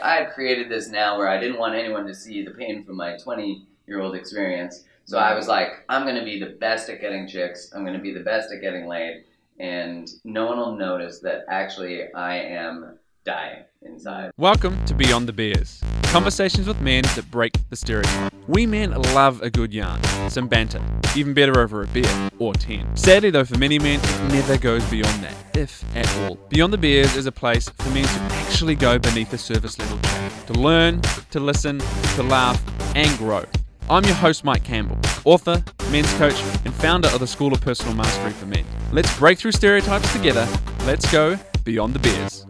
I had created this now where I didn't want anyone to see the pain from my 20 year old experience. So I was like, I'm going to be the best at getting chicks. I'm going to be the best at getting laid. And no one will notice that actually I am dying inside. Welcome to Beyond the Beers. Conversations with men that break the stereotype. We men love a good yarn, some banter, even better over a beer or 10. Sadly, though, for many men, it never goes beyond that, if at all. Beyond the Beers is a place for men to actually go beneath the surface level chat, to learn, to listen, to laugh, and grow. I'm your host, Mike Campbell, author, men's coach, and founder of the School of Personal Mastery for Men. Let's break through stereotypes together. Let's go beyond the beers.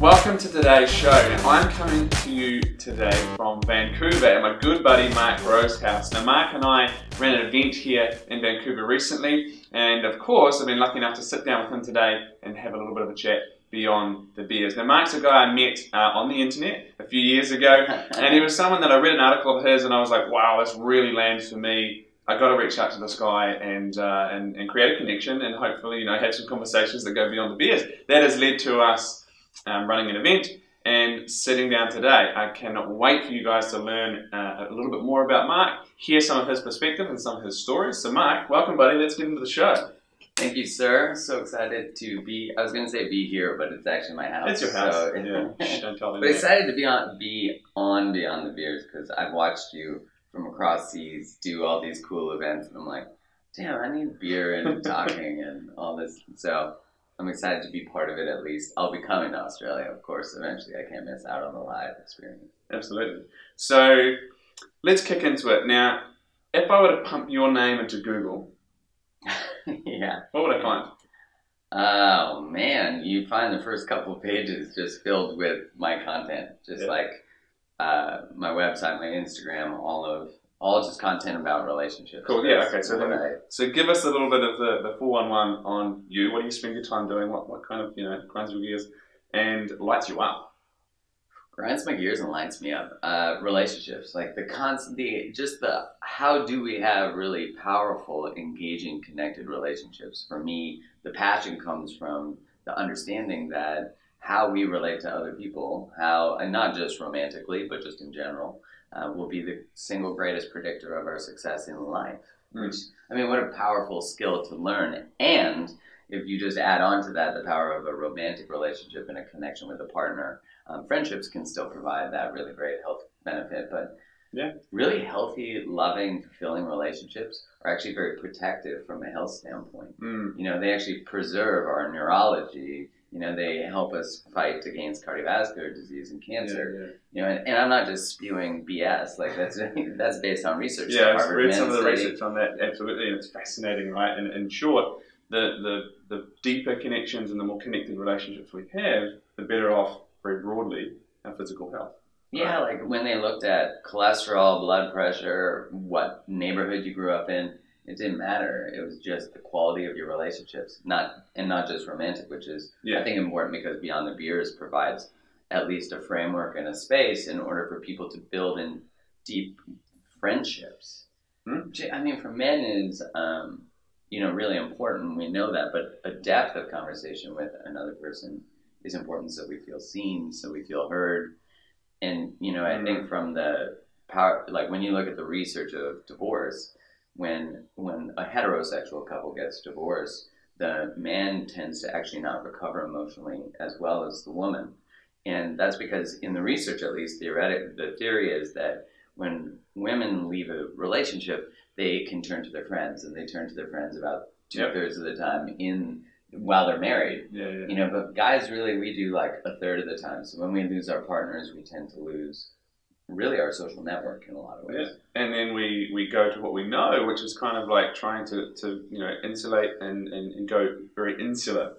Welcome to today's show. I'm coming to you today from Vancouver at my good buddy Mark Groves' house. Now, Mark and I ran an event here in Vancouver recently, and of course, I've been lucky enough to sit down with him today and have a little bit of a chat beyond the beers. Now, Mark's a guy I met uh, on the internet a few years ago, and he was someone that I read an article of his, and I was like, wow, this really lands for me. I got to reach out to this guy and, uh, and and create a connection, and hopefully, you know, have some conversations that go beyond the beers. That has led to us um, running an event and sitting down today. I cannot wait for you guys to learn uh, a little bit more about Mark, hear some of his perspective and some of his stories. So, Mark, welcome, buddy. Let's get into the show. Thank you, sir. So excited to be. I was going to say be here, but it's actually my house. It's your house. So, yeah. Don't tell them but excited to be on be on Beyond the Beers because I've watched you from across seas do all these cool events, and I'm like, damn, I need beer and talking and all this. So I'm excited to be part of it at least. I'll be coming to Australia, of course, eventually. I can't miss out on the live experience. Absolutely. So, let's kick into it. Now, if I were to pump your name into Google, yeah. what would I find? Oh man, you find the first couple of pages just filled with my content, just Yeah. like uh, my website, my Instagram, all of all just content about relationships. Cool, yeah, That's okay, so then- I- So, give us a little bit of the, the 411 on you. What do you spend your time doing? What, what kind of, you know, grinds your gears and lights you up? grinds my gears and lights me up. Uh, relationships, like the constant, the just the how do we have really powerful, engaging, connected relationships? For me, the passion comes from the understanding that how we relate to other people, how and not just romantically, but just in general, uh, will be the single greatest predictor of our success in life. Mm. Which I mean, what a powerful skill to learn and if you just add on to that the power of a romantic relationship and a connection with a partner, um, friendships can still provide that really great health benefit. But Yeah. really healthy, loving, fulfilling relationships are actually very protective from a health standpoint. Mm. You know, they actually preserve our neurology. You know, they help us fight against cardiovascular disease and cancer. You know, and, and I'm not just spewing BS. Like that's that's based on research. Yeah, I've read some of the study. research on that. Absolutely, and it's fascinating, right? And in short, the, the the deeper connections and the more connected relationships we have, the better off, very broadly, our physical health. Yeah, like when they looked at cholesterol, blood pressure, what neighborhood you grew up in, it didn't matter. It was just the quality of your relationships, not and not just romantic, which is Yeah. I think important because Beyond the Beers provides at least a framework and a space in order for people to build in deep friendships. Hmm. I mean, for men is um, you know really important. We know that, but a depth of conversation with another person is important, so we feel seen, so we feel heard, and you know, I Hmm. think from the power, like when you look at the research of divorce, when when a heterosexual couple gets divorced, the man tends to actually not recover emotionally as well as the woman. And that's because in the research at least theoretic the theory is that when women leave a relationship, they can turn to their friends and they turn to their friends about two Yep. thirds of the time in while they're married. Yeah, yeah. You know, but guys really we do like a third of the time. So when we lose our partners, we tend to lose really our social network in a lot of ways. Yeah. And then we, we go to what we know, which is kind of like trying to, to you know insulate and, and, and go very insular,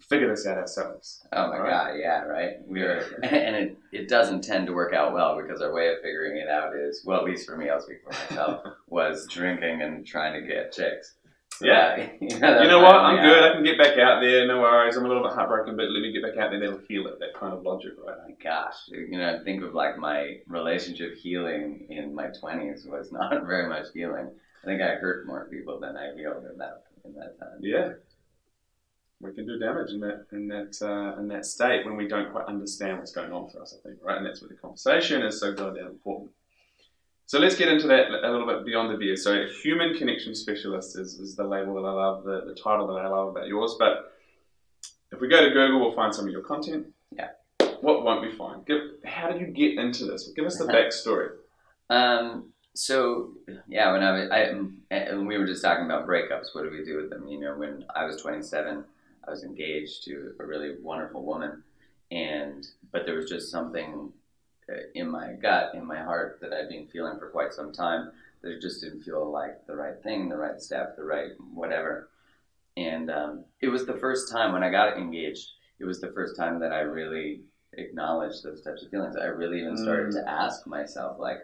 figure this out ourselves. Oh my Right. god, yeah, right. We're and it, it doesn't tend to work out well because our way of figuring it out is well, at least for me, I'll speak for myself, was drinking and trying to get chicks. Yeah. you know, You know what? I'm good. I can get back out there. No worries. I'm a little bit heartbroken, but let me get back out there. That'll heal it. That kind of logic, right? my gosh, you know, think of like my relationship healing in my twenties was not very much healing. I think I hurt more people than I healed in that in that time. Yeah. we can do damage in that in that uh, in that state when we don't quite understand what's going on for us. I think, right, and that's where the conversation is so goddamn important. So let's get into that a little bit beyond the beer. So human connection specialist is, is the label that I love, the, the title that I love about yours. But if we go to Google, we'll find some of your content. Yeah. What won't we find? Give, how did you get into this? Give us the backstory. Um, so yeah, when I was, I, and we were just talking about breakups. What do we do with them? You know, when I was 27, I was engaged to a really wonderful woman, and but there was just something in my gut, in my heart, that I'd been feeling for quite some time. That it just didn't feel like the right thing, the right step, the right whatever. And um, it was the first time when I got engaged. It was the first time that I really acknowledged those types of feelings. I really even started Mm. to ask myself, like,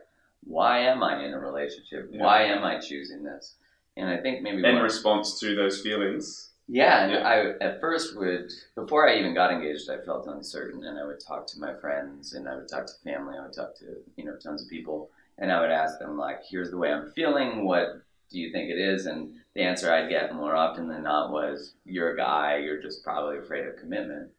why am I in a relationship? Yeah. Why am I choosing this? And I think maybe In response to those feelings. Yeah, and Yeah. I at first would before I even got engaged, I felt uncertain, and I would talk to my friends, and I would talk to family, I would talk to you know tons of people, and I would ask them like, "Here's the way I'm feeling. What do you think it is?" And the answer I'd get more often than not was, "You're a guy. You're just probably afraid of commitment."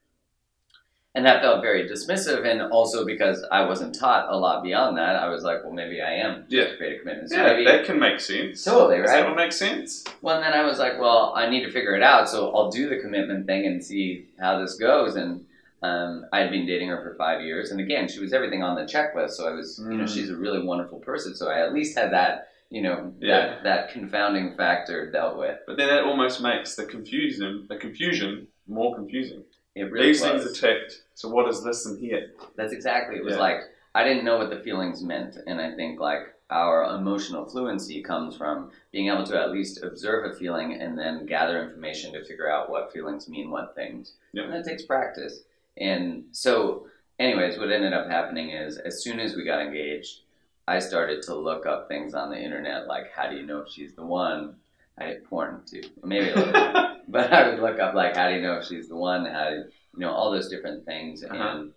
And that felt very dismissive, and also because I wasn't taught a lot beyond that, I was like, "Well, maybe I am Yeah. of commitment." So Yeah, maybe that can make sense. totally Does right. that will make sense? Well, and then I was like, well, I need to figure it out, so I'll do the commitment thing and see how this goes. And um, I had been dating her for five years, and again, she was everything on the checklist. So I was, you know, Mm. she's a really wonderful person. So I at least had that, you know, Yeah. that, that confounding factor dealt with. But then that almost makes the confusion, the confusion more confusing. It really These was. things are ticked. So what is this in here? That's exactly. It was Yeah. like I didn't know what the feelings meant, and I think like our emotional fluency comes from being able to at least observe a feeling and then gather information to figure out what feelings mean what things. Yeah. And that takes practice. And so, anyways, what ended up happening is as soon as we got engaged, I started to look up things on the internet like how do you know if she's the one? I did porn too, maybe a little bit but I would look up like how do you know if she's the one? How do you, you know all those different things, Uh-huh. and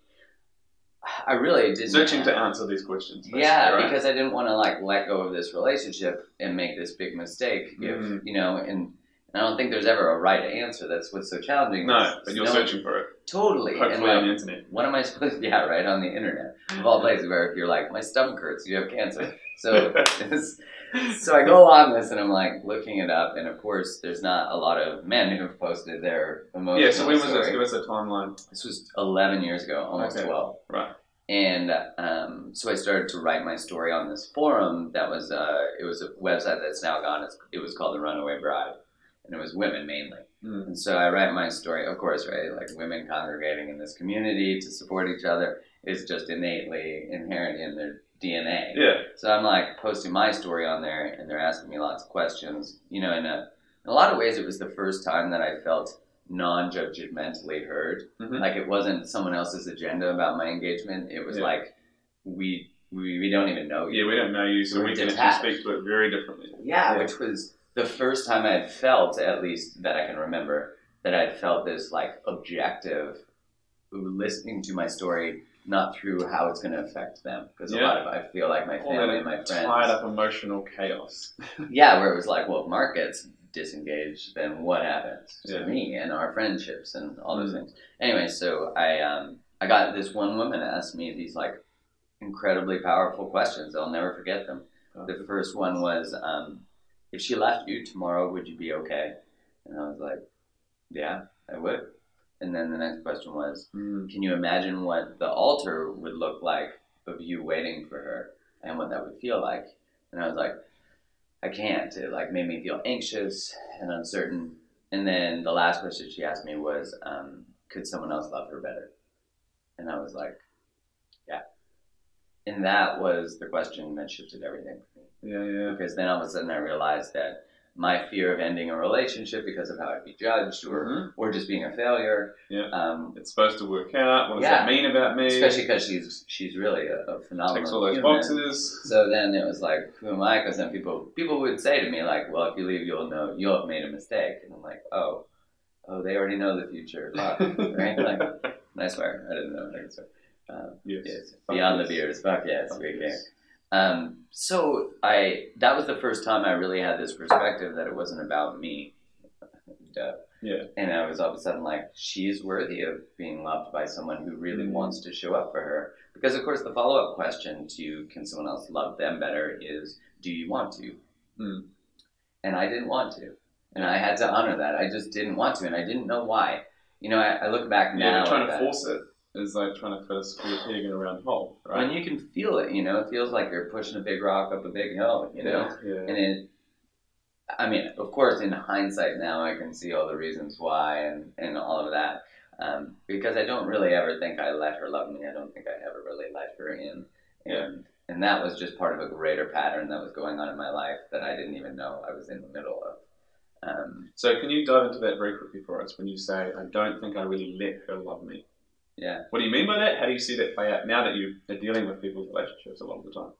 I really didn't Searching to answer these questions. yeah, right? because I didn't want to like let go of this relationship and make this big mistake. If Mhm. you know, and, and I don't think there's ever a right answer. That's what's so challenging. no, but you're no- searching for it. totally. and Hopefully like, on the internet. what am I supposed? To... Yeah, right on the internet of all places where if you're like my stomach hurts, you have cancer. So so I go on this and I'm like looking it up, and of course, there's not a lot of men who have posted their emotional yeah. So when was story. this? Give us a timeline. This was 11 years ago, almost Okay. 12. Right. And um, so I started to write my story on this forum. That was uh, it was a website that's now gone. It's, it was called the Runaway Bride, and it was women mainly. Mm. And so I write my story, of course, right? Like women congregating in this community to support each other is just innately inherent in their DNA. Yeah. So I'm like posting my story on there, and they're asking me lots of questions. You know, in a, in a lot of ways, it was the first time that I felt non-judgmentally heard. Mhm. Like it wasn't someone else's agenda about my engagement. It was Yeah. like we, we we don't even know you. Yeah, we don't know you, so We're we can speak to it very differently. Yeah, Yeah. which was the first time I had felt, at least that I can remember, that I'd felt this like objective listening to my story, not through how it's going to affect them. Because a lot of I feel like my family and my friends, tied up emotional chaos. yeah, where it was like, well, if Mark gets disengaged, then what happens to Yeah. me and our friendships and all those Mm. things? Anyway, so I um, I got this one woman asked me these like incredibly powerful questions. I'll never forget them. Oh. The first one was, um, if she left you tomorrow, would you be okay? And I was like, yeah, I would. And then the next question was, Mm. can you imagine what the altar would look like of you waiting for her and what that would feel like? And I was like, I can't. It like made me feel anxious and uncertain. And then the last question she asked me was, um, could someone else love her better? And I was like, yeah. And that was the question that shifted everything for me. Yeah, yeah. Because then all of a sudden I realized that my fear of ending a relationship because of how I'd be judged or, Mhm. or just being a failure, Yeah. um, It's supposed to work out. What does Yeah. that mean about me? especially because she's she's really a, a phenomenal Ticks all those human. boxes. So then it was like, who am I? Because then people people would say to me like, well, if you leave, you'll know you'll have made a mistake, and I'm like, oh, oh, they already know the future, Fuck. right? Like, I swear, I didn't know. I swear. Um, yes. yes, beyond yes. the beers, fuck yes, Fuck we yes. Um, so I that was the first time I really had this perspective that it wasn't about me. Duh. Yeah. And I was all of a sudden like, she's worthy of being loved by someone who really Mm. wants to show up for her. Because of course, the follow up question to can someone else love them better is, do you want to? Mm. And I didn't want to, and I had to honor that. I just didn't want to, and I didn't know why. You know, I, I look back Yeah, now. but trying to that. force it is like trying to fit a square peg in a round hole, right? When you can feel it, you know, it feels like you're pushing a big rock up a big hill, you know. yeah. And it, I mean, of course, in hindsight now, I can see all the reasons why and, and all of that. Um, because I don't really ever think I let her love me. I don't think I ever really let her in. And, and that was just part of a greater pattern that was going on in my life that I didn't even know I was in the middle of. Um, So can you dive into that very quickly for us when you say, I don't think I really let her love me? Yeah. What do you mean by that? How do you see that play out now that you are dealing with people's relationships a lot of the time?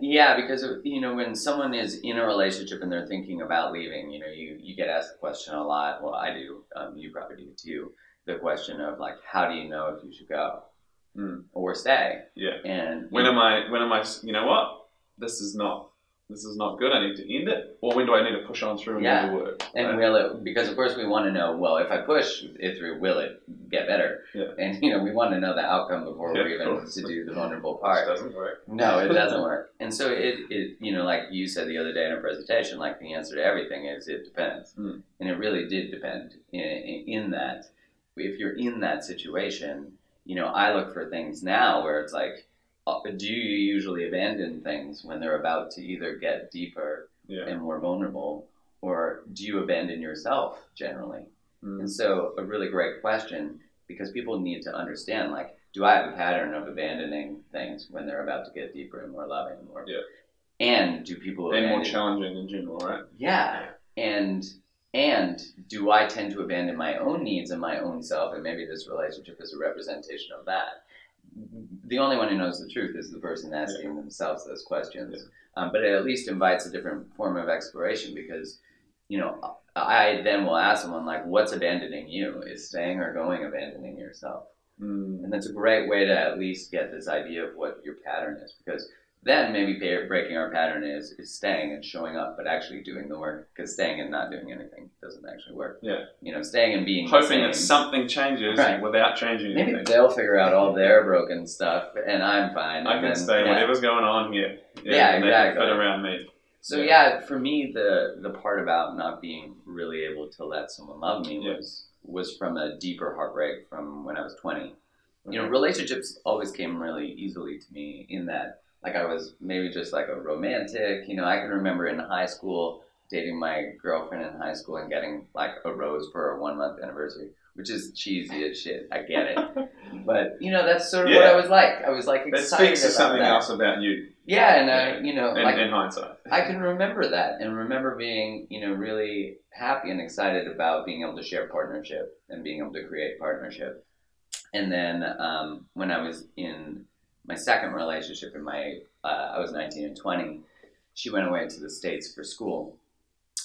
Yeah, because you know when someone is in a relationship and they're thinking about leaving, you know, you you get asked the question a lot. Well, I do. Um, you probably do too. The question of like, how do you know if you should go Mm. or stay? Yeah. And When am I? When am I? You know what? This is not. This is not good. I need to end it. Or when do I need to push on through and Yeah. do the work? and will it? Because of course we want to know. Well, if I push it through, will it get better? Yeah. And you know we want to know the outcome before Yeah, we even to do the vulnerable part. doesn't work. No, it doesn't work. And so it, it, you know, like you said the other day in a presentation, like the answer to everything is it depends. Mm. And it really did depend in, in, that. If you're in that situation, you know, I look for things now where it's like, do you usually abandon things when they're about to either get deeper Yeah. and more vulnerable, or do you abandon yourself generally? Mm. And so, a really great question because people need to understand like, do I have a pattern of abandoning things when they're about to get deeper and more loving? More, Yeah. And do people And more challenging in general, right? Yeah. And and do I tend to abandon my own needs and my own self? And maybe this relationship is a representation of that. The only one who knows the truth is the person asking themselves those questions. Um, but it at least invites a different form of exploration because, you know, I then will ask someone like, "What's abandoning you? Is staying or going abandoning yourself?" Mm. And that's a great way to at least get this idea of what your pattern is because then maybe breaking our pattern is, is staying and showing up, but actually doing the work because staying and not doing anything doesn't actually work. Yeah. You know, staying and being Hoping that something changes Right. without changing Maybe anything. they'll figure out all their broken stuff and I'm fine. I and can then- stay yeah. whatever's going on here. Yeah, can exactly. fit around me. So Yeah. yeah, for me, the the part about not being really able to let someone love me Yeah. was was from a deeper heartbreak from when I was twenty. You know, relationships always came really easily to me in that, like, I was maybe just like a romantic. You know, I can remember in high school dating my girlfriend in high school and getting like a rose for our one month anniversary, which is cheesy as shit. I get it, but you know, that's sort of what I was like. I was like excited. That excited speaks to something that. else about you Yeah, and I, you know, in, like in hindsight. I can remember that and remember being, you know, really happy and excited about being able to share partnership and being able to create partnership. And then um, when I was in my second relationship, in my uh, I was 19 and 20, she went away to the states for school,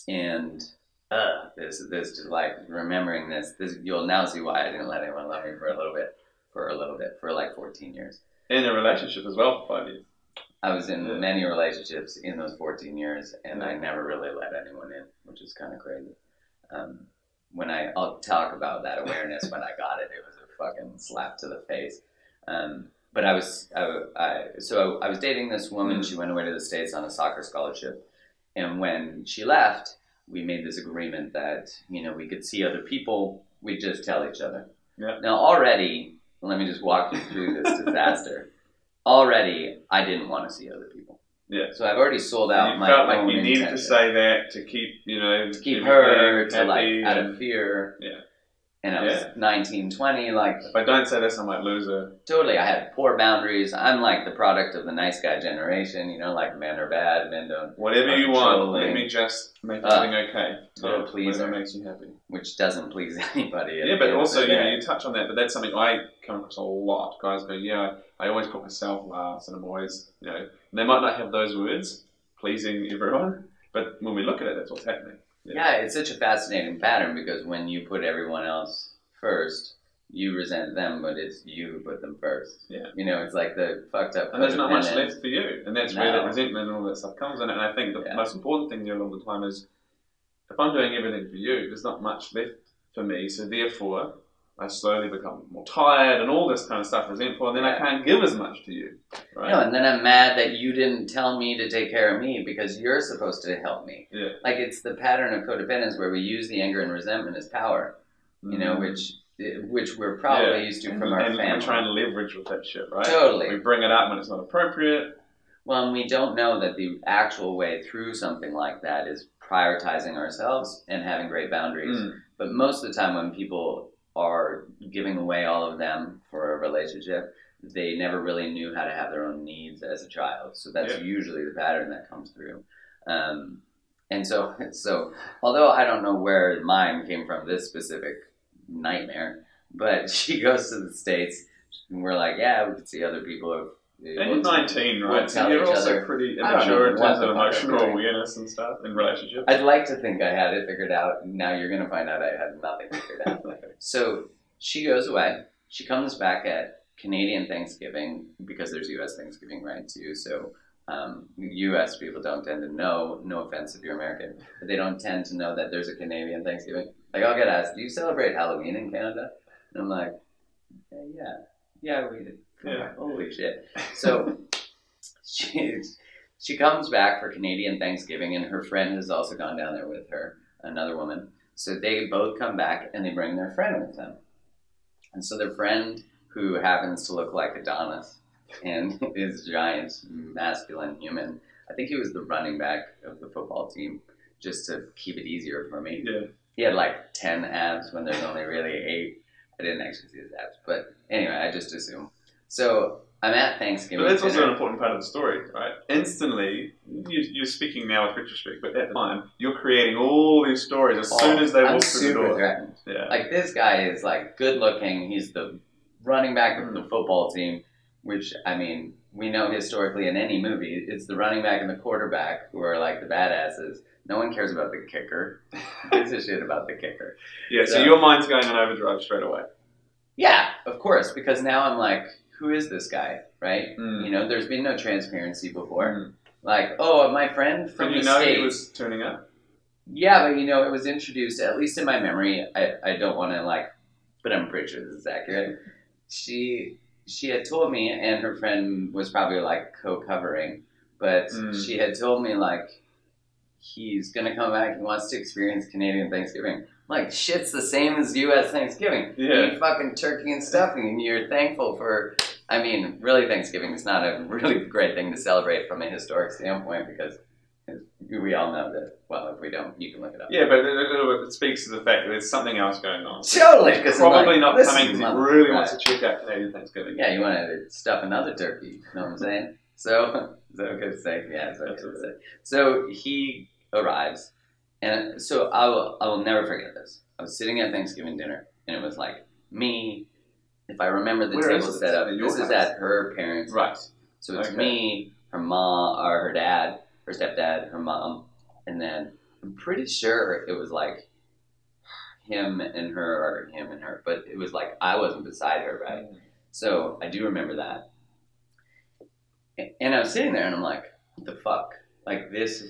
and uh, this this just like remembering this, this you'll now see why I didn't let anyone love me for a little bit, for a little bit, for like 14 years. In a relationship as well for five years. I was in Yeah. many relationships in those 14 years, and I never really let anyone in, which is kind of crazy. Um, when I, I'll talk about that awareness when I got it, it was a fucking slap to the face. Um, but I was, I, I, so I was dating this woman. Mhm. She went away to the states on a soccer scholarship, and when she left, we made this agreement that you know we could see other people. We'd just tell each other. Yeah. Now already, let me just walk you through this disaster already I didn't want to see other people. Yeah. So I've already sold out you my felt like you needed to say that to keep, you know, to keep her to like out of fear. Yeah. And I was Yeah. 19, 20, like If I don't say this, I might lose her. totally. I had poor boundaries. I'm like the product of the nice guy generation. You know, like men are bad, men don't, Whatever you want, let me just make Uh, everything okay. total Yeah, pleaser. Whatever makes you happy. which doesn't please anybody. Yeah, but also, you know, you touch on that, but that's something I come across a lot. Guys go, yeah, I always put myself last, and I'm always, you know, they might not have those words, pleasing everyone, but when we look at it, that's what's happening. Yeah, it's such a fascinating pattern because when you put everyone else first, you resent them, but it's you who put them first. Yeah. You know, it's like the fucked up. And there's not much left for you, and that's where that resentment and all that stuff comes in. And I think the Yeah. most important thing there all the time is, if I'm doing everything for you, there's not much left for me. So therefore, I slowly become more tired and all this kind of stuff, resentful, and then I can't give as much to you. Right? No, and then I'm mad that you didn't tell me to take care of me because you're supposed to help me. Yeah. Like it's the pattern of codependence where we use the anger and resentment as power, you know, Mm. which which we're probably Yeah. used to from our and family. we try and leverage with that shit, right? Totally. We bring it up when it's not appropriate. Well, and we don't know that the actual way through something like that is prioritizing ourselves and having great boundaries. Mm. But most of the time, when people are giving away all of them for a relationship, they never really knew how to have their own needs as a child. So that's Yeah. usually the pattern that comes through. Um, and so, so although I don't know where mine came from, this specific nightmare, but she goes to the states, and we're like, yeah, we could see other people have. And you're 19, right? so you're also other. pretty immature in terms of emotional awareness and stuff in relationships. I'd like to think I had it figured out. Now you're going to find out I had nothing figured out. so she goes away. She comes back at Canadian Thanksgiving because there's U.S. Thanksgiving, right? Too. So um, U.S. people don't tend to know. No offense if you're American, but they don't tend to know that there's a Canadian Thanksgiving. Like I'll get asked, "Do you celebrate Halloween in Canada?" And I'm like, "Yeah, yeah, yeah we do." Yeah. Holy shit! So she she comes back for Canadian Thanksgiving, and her friend has also gone down there with her, another woman. So they both come back and they bring their friend with them. And so their friend, who happens to look like Adonis and is giant, masculine human, I think he was the running back of the football team, just to keep it easier for me. yeah. He had like 10 abs when there's only really eight. I didn't actually see his abs, but anyway, I just assume. So I'm at Thanksgiving. But that's also an important part of the story, right? Instantly, you, you're speaking now with retrospect, but at the time, you're creating all these stories as soon oh, as they Oh, I'm walk through the super door. threatened. Yeah. Like this guy is like good looking. He's the running back of the mm. football team, which I mean we know historically in any movie, it's the running back and the quarterback who are like the badasses. No one cares about the kicker. Who gives a shit about the kicker? Yeah, so So- your mind's going on overdrive straight away. Yeah, of course, because now I'm like, who is this guy? Right? Mm. You know, there's been no transparency before. Mm. Like, oh, my friend from Did you the know states. he was turning up? Yeah, but you know, it was introduced, at least in my memory. I, I don't want to like, but I'm pretty sure this is accurate. She she had told me, and her friend was probably like co-covering, but Mm. she had told me like he's gonna come back. He wants to experience Canadian Thanksgiving. Like shit's the same as U.S. Thanksgiving. You Yeah. eat fucking turkey and stuffing, and you're thankful for. I mean, really, Thanksgiving is not a really great thing to celebrate from a historic standpoint because we all know that. Well, if we don't, you can look it up. Yeah, but it, speaks to the fact that there's something else going on. Totally, because Probably like, not coming because he really right. wants to check out Canadian Thanksgiving. Yeah, you wanted to stuff another turkey. You know what I'm saying? So, is that okay to say? Yeah, it's okay to say. So he arrives, and so I will, I will never forget this. I was sitting at Thanksgiving dinner, and it was like me. If I remember the Where is table this? set up, At your this is house? at her parents' Right. house. So it's Okay. me, her mom, or her dad, her stepdad, her mom, and then I'm pretty sure it was like him and her, or him and her, but it was like I wasn't beside her, right? Mm. So I do remember that. A- And I was sitting there and I'm like, what the fuck? Like this,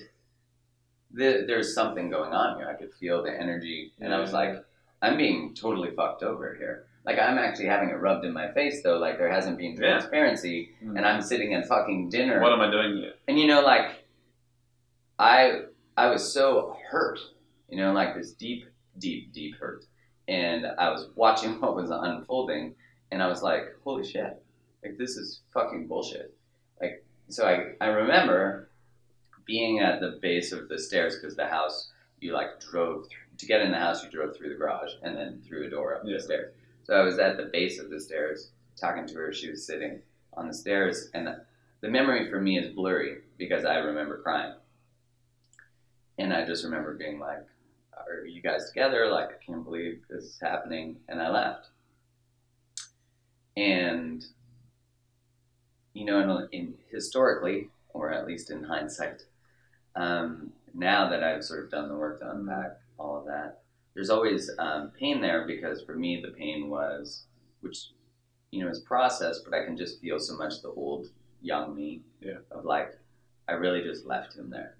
th- there's something going on here. I could feel the energy. And I was like, I'm being totally fucked over here. Like I'm actually having it rubbed in my face though. Like there hasn't been Yeah. transparency. Mm. And I'm sitting at fucking dinner. What am I doing here? And you know, like I I was so hurt, you know, like this deep, deep, deep hurt. And I was watching what was unfolding, and I was like, "Holy shit! Like this is fucking bullshit." Like, so I I remember being at the base of the stairs because the house you like drove through, to get in the house. You drove through the garage and then through a door up Yeah. the stairs. So I was at the base of the stairs talking to her. She was sitting on the stairs, and the memory for me is blurry because I remember crying. And I just remember being like, Are you guys together? Like, I can't believe this is happening. And I left. And, you know, in, in historically, or at least in hindsight, um, now that I've sort of done the work to unpack all of that, there's always um, pain there because for me, the pain was, which, you know, is processed, but I can just feel so much the old young me Yeah. of like, I really just left him there.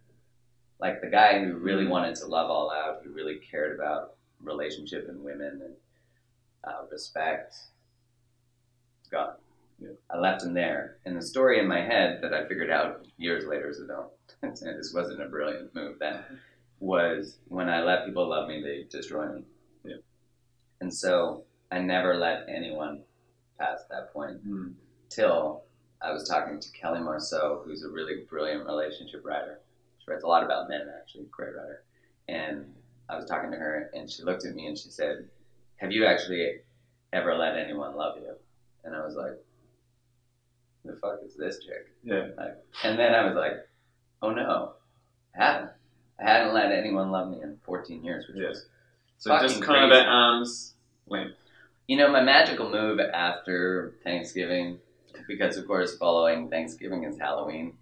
Like the guy who really Mhm. wanted to love all out, who really cared about relationship and women and uh, respect. God. Yeah. I left him there. And the story in my head that I figured out years later, so don't, this wasn't a brilliant move then, was when I let people love me, they destroy me. Yeah. And so I never let anyone past that point Mm. till I was talking to Kelly Marceau, who's a really brilliant relationship writer. She writes a lot about men, actually, great writer. And I was talking to her, and she looked at me and she said, "Have you actually ever let anyone love you?" And I was like, the fuck is this chick?" Yeah. Like, and then I was like, "Oh no, I haven't. I hadn't let anyone love me in 14 years, which Yeah. was So just kind of crazy. at arm's length. You know, my magical move after Thanksgiving, because of course following Thanksgiving is Halloween,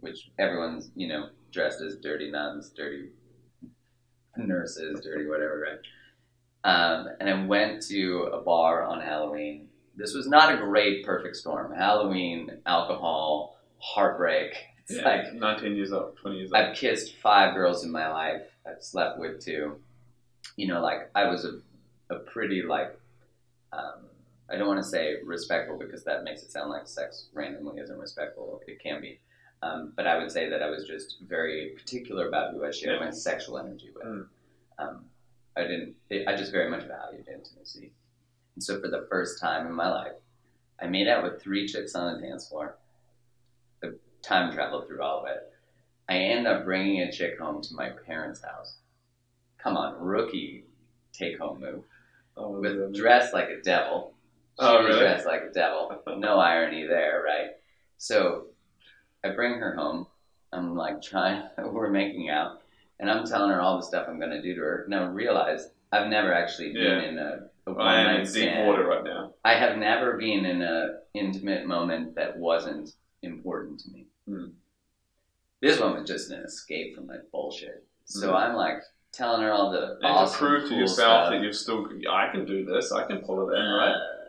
which everyone's, you know, dressed as dirty nuns, dirty nurses, dirty whatever, right? Um, and I went to a bar on Halloween. This was not a great perfect storm. Halloween, alcohol, heartbreak. Yeah. like 19 years old, 20 years old. I've kissed five girls in my life. I've slept with two. You know, like I was a, a pretty like um, I don't want to say respectful because that makes it sound like sex randomly isn't respectful. It can be, um, but I would say that I was just very particular about who I shared my sexual energy with. Mm. Um, I didn't. It, I just very much valued intimacy, and so for the first time in my life, I made out with three chicks on the dance floor. Time traveled through all of it. I end up bringing a chick home to my parents' house. Come on, rookie take home move. Oh, With really? dressed like a devil. Oh, she Oh, really? dressed like a devil. No irony there, right? So I bring her home. I'm like trying, we're making out, and I'm telling her all the stuff I'm going to do to her. Now realize I've never actually been Yeah. in a, a one I am in deep water right now. I have never been in a intimate moment that wasn't important to me. Hmm. This one was just an escape from like bullshit. So Mhm. I'm like telling her all the And awesome, to prove to cool yourself stuff. that you've still, I can do this, I can pull it in, right? Uh,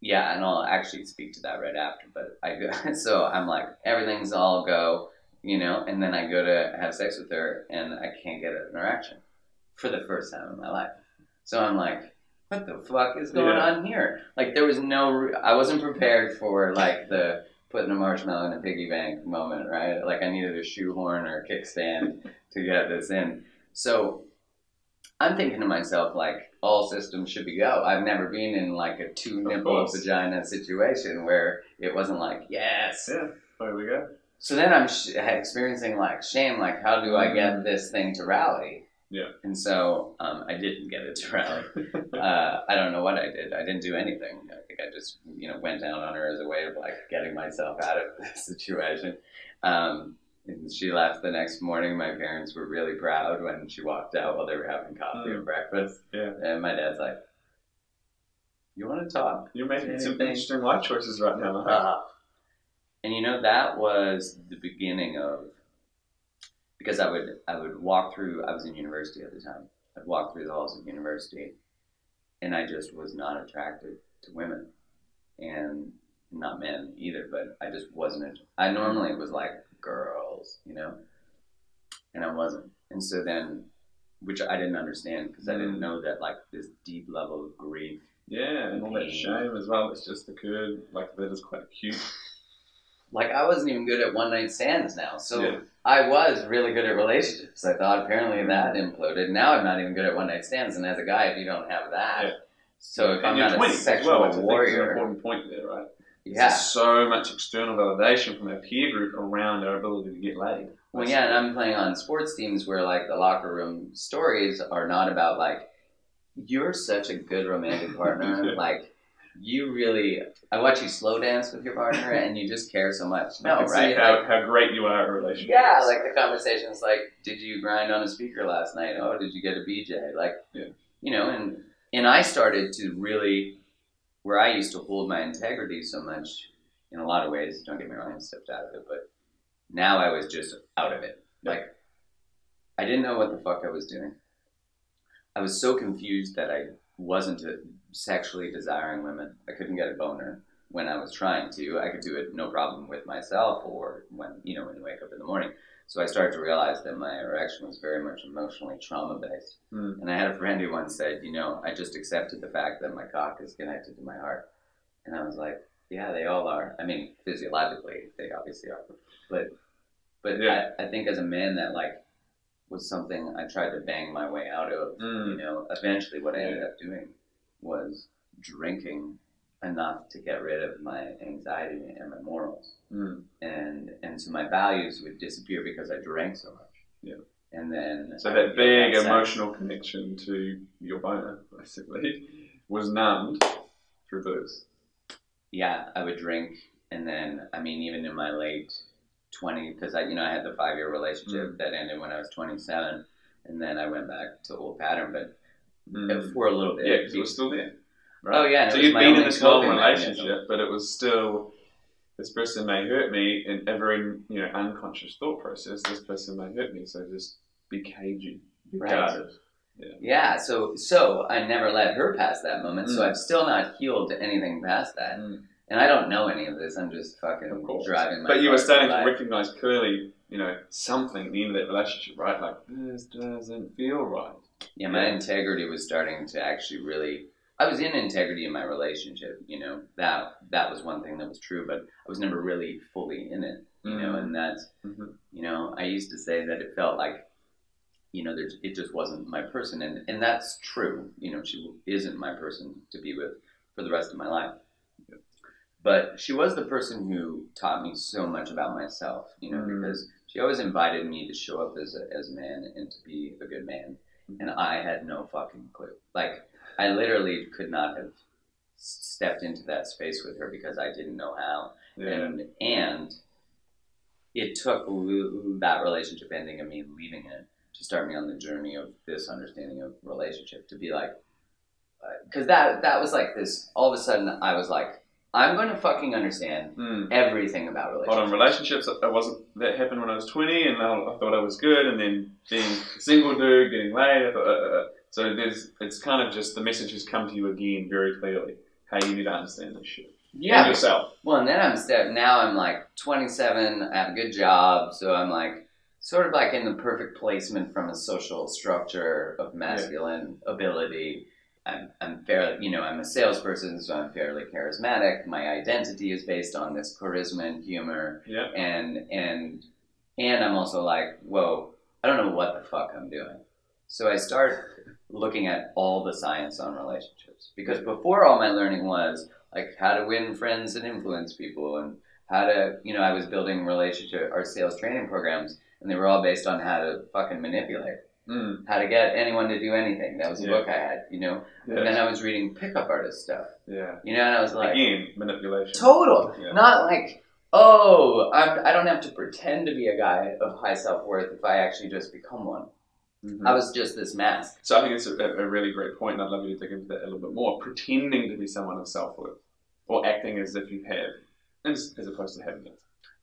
yeah, and I'll actually speak to that right after. But I go, so I'm like everything's all go, you know, and then I go to have sex with her, and I can't get an erection for the first time in my life. So I'm like, what the fuck is going Yeah. on here? Like there was no, I wasn't prepared for like the putting a marshmallow in a piggy bank moment, right? Like I needed a shoehorn or a kickstand to get this in. So I'm thinking to myself, like, all systems should be go. I've never been in like a two nipple vagina situation where it wasn't like, yes. Yeah, there we go. So then I'm sh- experiencing like shame, like, how do I mm-hmm. get this thing to rally? Yeah. And so um, I didn't get it to rally. uh, I don't know what I did. I didn't do anything. I think I just, you know, went down on her as a way of like getting myself out of the situation. Um, and she left the next morning. My parents were really proud when she walked out while they were having coffee Mm. and breakfast. Yeah. And my dad's like, "You want to talk?" You're making some interesting life choices right now. huh? Uh, and you know that was the beginning of because I would I would walk through. I was in university at the time. I'd walk through the halls of university, and I just was not attracted to women, and not men either. But I just wasn't. I normally was like girls, you know, and I wasn't. And so then, which I didn't understand because I didn't Mm. know that like this deep level of grief Yeah, and all that shame as well. It's just occurred. Like that is quite acute. like I wasn't even good at one night stands now. So Yeah. I was really good at relationships. I thought apparently that imploded. Now I'm not even good at one night stands. And as a guy, if you don't have that, Yeah. so if and I'm not a 20s as sexual well, which I think is an warrior, important point there, right? yeah. There's so much external validation from our peer group around our ability to get laid. Well, yeah, and I'm playing on sports teams where like the locker room stories are not about like you're such a good romantic partner, like. You really, I watch you slow dance with your partner, and you just care so much. No, right? how, Like, how great you are at relationships. Yeah, like the conversations like, did you grind on a speaker last night? Oh, did you get a BJ? Like, Yeah. you know, and and I started to really, where I used to hold my integrity so much, in a lot of ways. Don't get me wrong, I stepped out of it, but now I was just out of it. Yeah. Like, I didn't know what the fuck I was doing. I was so confused that I wasn't sexually desiring women. I couldn't get a boner when I was trying to. I could do it no problem with myself or when, you know, when you wake up in the morning. So I started to realize that my erection was very much emotionally trauma based. Mm. And I had a friend who once said, you know, I just accepted the fact that my cock is connected to my heart. And I was like, yeah, they all are. I mean, physiologically, they obviously are. But, but Yeah. I, I think as a man, that like was something I tried to bang my way out of. You Mm. know, eventually, what I ended up doing was drinking enough to get rid of my anxiety and my morals Mm. and and so my values would disappear because I drank so much. Yeah. And then So that big sex. emotional connection to your boner, basically, was numbed through booze. Yeah, I would drink, and then I mean, even in my late twenty, because I you know I had the five year relationship Mm. that ended when I was twenty seven, and then I went back to old pattern, but Mm. for a little bit. Yeah, because it was still there. Oh, yeah, So you've my been in this long relationship, mechanism. but it was still this person may hurt me in every you know unconscious thought process. This person may hurt me, so just be cagey, be Right. guarded. Yeah, so so I never let her past that moment, so Mm. I've still not healed to anything past that, Mm. and I don't know any of this. I'm just fucking driving. My But you were starting to recognize clearly, you know, something at the end of that relationship, right? Like this doesn't feel right. Yeah, my integrity was starting to actually really. I was in integrity in my relationship, you know. That that was one thing that was true, but I was never really fully in it, you know. Mm. And that's, Mhm. you know, I used to say that it felt like, you know, there's it just wasn't my person, and and that's true. You know, she isn't my person to be with for the rest of my life. But she was the person who taught me so much about myself, you know, Mm. because she always invited me to show up as a, as a man and to be a good man and I had no fucking clue. Like, I literally could not have stepped into that space with her because I didn't know how. Yeah. And and it took that relationship ending and me leaving it to start me on the journey of this understanding of relationship to be like, uh, because that that was like this. All of a sudden, I was like, I'm going to fucking understand Mm. everything about relationships. Hold on, relationships. I wasn't that happened when I was twenty, and I, I thought I was good, and then being single dude, getting laid. I thought, uh, uh, uh. so there's, it's kind of just the messages come to you again very clearly. How you need to understand this shit. Yeah, And yourself. Well, and then I'm step now I'm like 27. I have a good job, so I'm like sort of like in the perfect placement from a social structure of masculine ability. I'm, I'm fairly, you know, I'm a salesperson, so I'm fairly charismatic. My identity is based on this charisma and humor, Yeah. and and and I'm also like, whoa, I don't know what the fuck I'm doing. So I start looking at all the science on relationships because before all my learning was like how to win friends and influence people and how to you know i was building relationship or sales training programs and they were all based on how to fucking manipulate Mm. how to get anyone to do anything that was a Yeah. book i had you know and then i was reading pickup artist stuff yeah. you know and i was like Again, manipulation. total Yeah. not like oh I'm, i don't have to pretend to be a guy of high self-worth if i actually just become one Mhm. i was just this mask So I think it's a, a really great point, and I'd love you to dig into that a little bit more. Pretending to be someone of self worth, or acting as if you have, as, as opposed to having it.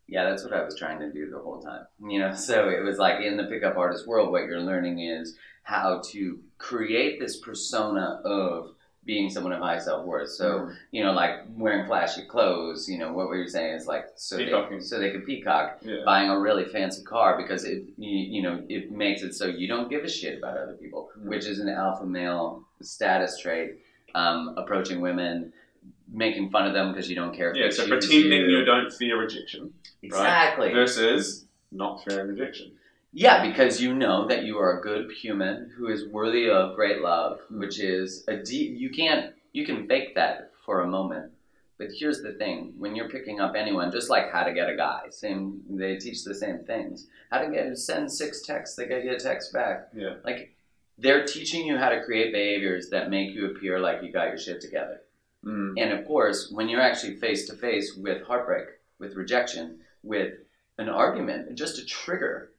Yeah, that's what I was trying to do the whole time. You know, so it was like in the pickup artist world, what you're learning is how to create this persona of being someone of high self worth. So, you know, like wearing flashy clothes, you know, what were you saying is like so they, Peacocking. so they could peacock, yeah, buying a really fancy car because it, you, you know, it makes it so you don't give a shit about other people, Mm. which is an alpha male status trait. Um, approaching women, making fun of them because you don't care if yeah. they So choose pretending you don't fear rejection exactly versus not fearing rejection. Yeah, because you know that you are a good human who is worthy of great love, which is a deep. You can't. You can fake that for a moment, but here's the thing: when you're picking up anyone, just like how to get a guy, same. They teach the same things. How to get send six texts, they get you a text back. Yeah. Like they're teaching you how to create behaviors that make you appear like you got your shit together. Mm. And of course, when you're actually face to face with heartbreak, with rejection, with an argument, just a trigger,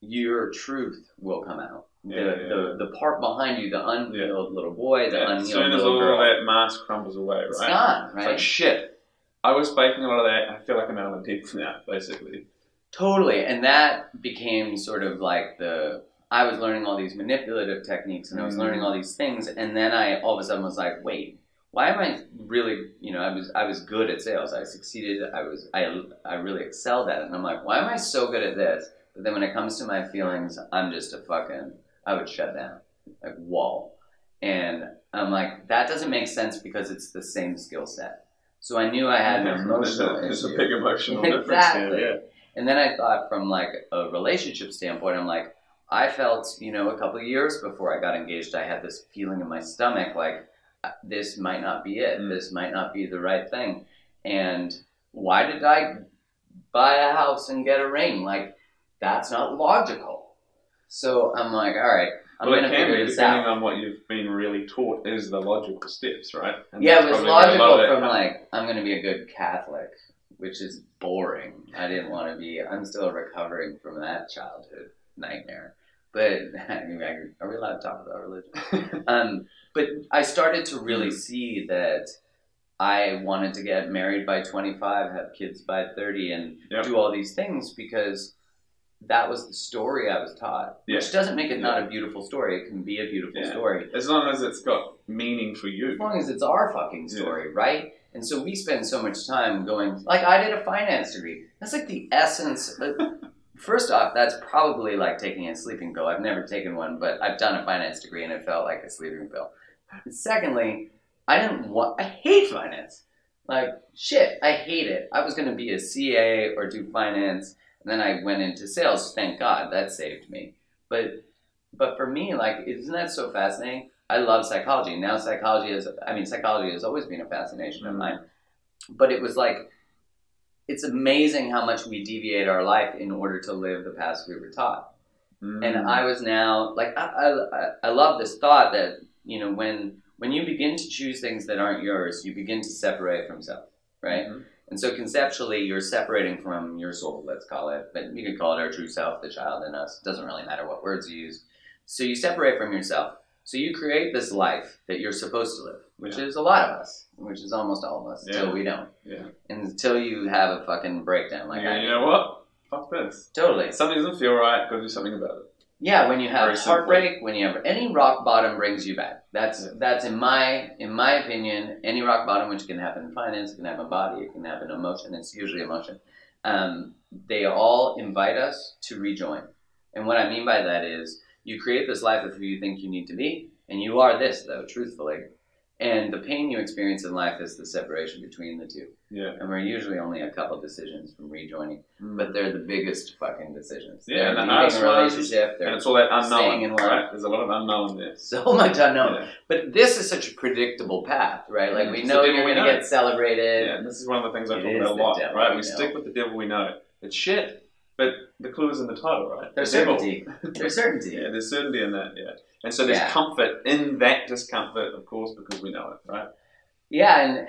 your truth will come out. Yeah, the, yeah, the the part behind you, the unhealed little boy, the Yeah, as unhealed soon as little all girl, that mask crumbles away, right? it's gone, It's right? like shit. I was faking a lot of that. I feel like I'm out of depth now, basically. Totally, and that became sort of like the. I was learning all these manipulative techniques, and I was Mhm. learning all these things, and then I all of a sudden was like, wait, why am I really? You know, I was I was good at sales. I succeeded. I was I I really excelled at it, and I'm like, why am I so good at this? But then when it comes to my feelings, I'm just a fucking. I would shut down, like wall, and I'm like that doesn't make sense because it's the same skill set. So I knew I had an emotional There's a big emotional Exactly. difference here. And then I thought from like a relationship standpoint, I'm like, I felt, you know, a couple of years before I got engaged, I had this feeling in my stomach like this might not be it. This might not be the right thing. And why did I buy a house and get a ring? Like that's not logical. So I'm like, all right, I'm well, it gonna can figure be this depending out. on what you've been really taught is the logical steps, right? And Yeah, it was probably where a lot logical from like I'm going to be a good Catholic, which is boring. I didn't want to be. I'm still recovering from that childhood nightmare. But I mean, are we allowed to talk about religion? Um, but I started to really see that I wanted to get married by 25, have kids by 30, and Yep. do all these things because that was the story I was taught. Yeah. Which doesn't make it not a beautiful story. It can be a beautiful Yeah. story As long as it's got meaning for you. as long as it's our fucking story, right? And so we spend so much time going, like, I did a finance degree. That's like the essence. Of, uh, first off, that's probably like taking a sleeping pill. I've never taken one, but I've done a finance degree and it felt like a sleeping pill. Secondly, I didn't want, I hate finance. Like, shit, I hate it. I was going to be a CA or do finance, and then I went into sales. Thank God, that saved me. But, but for me, like, isn't that so fascinating? I love psychology. Now psychology is I mean psychology has always been a fascination of Mhm. mine. But it was like it's amazing how much we deviate our life in order to live the paths we were taught. Mm. And I was now like I, I, I love this thought that you know when when you begin to choose things that aren't yours, you begin to separate from self, right? Mhm. And so conceptually, you're separating from your soul, let's call it, but we could call it our true self, the child in us. It doesn't really matter what words you use. So you separate from yourself. So you create this life that you're supposed to live, which Yeah. is a lot of us, which is almost all of us, Yeah. until we don't. Yeah. Until you have a fucking breakdown like you, I you know what? Fuck this. Totally. Something doesn't feel right, gotta do something about it. Yeah, when you have heartbreak, when you have any rock bottom brings you back. That's that's in my in my opinion, any rock bottom, which can happen in finance, it can happen in body, it can happen in emotion. It's usually emotion. Um, they all invite us to rejoin. And what I mean by that is you create this life of who you think you need to be, and you are this though, truthfully. And the pain you experience in life is the separation between the two. Yeah. And we're usually only a couple decisions from rejoining, Mm. but they're the biggest fucking decisions. Yeah, they're and the ones- relationship. They're and it's all that staying in unknown, right? There's a lot of unknown there. so much unknown. Yeah. But this is such a predictable path, right? Like Yeah, we know you're going to get celebrated. Yeah, and this is one of the things I It talk about a lot, right? we We stick with the devil we know. It's shit, but the clue is in the title, right? There's The certainty. There's certainty. Yeah, there's certainty in that, yeah. And so there's Yeah. comfort in that discomfort, of course, because we know it, right? Yeah, and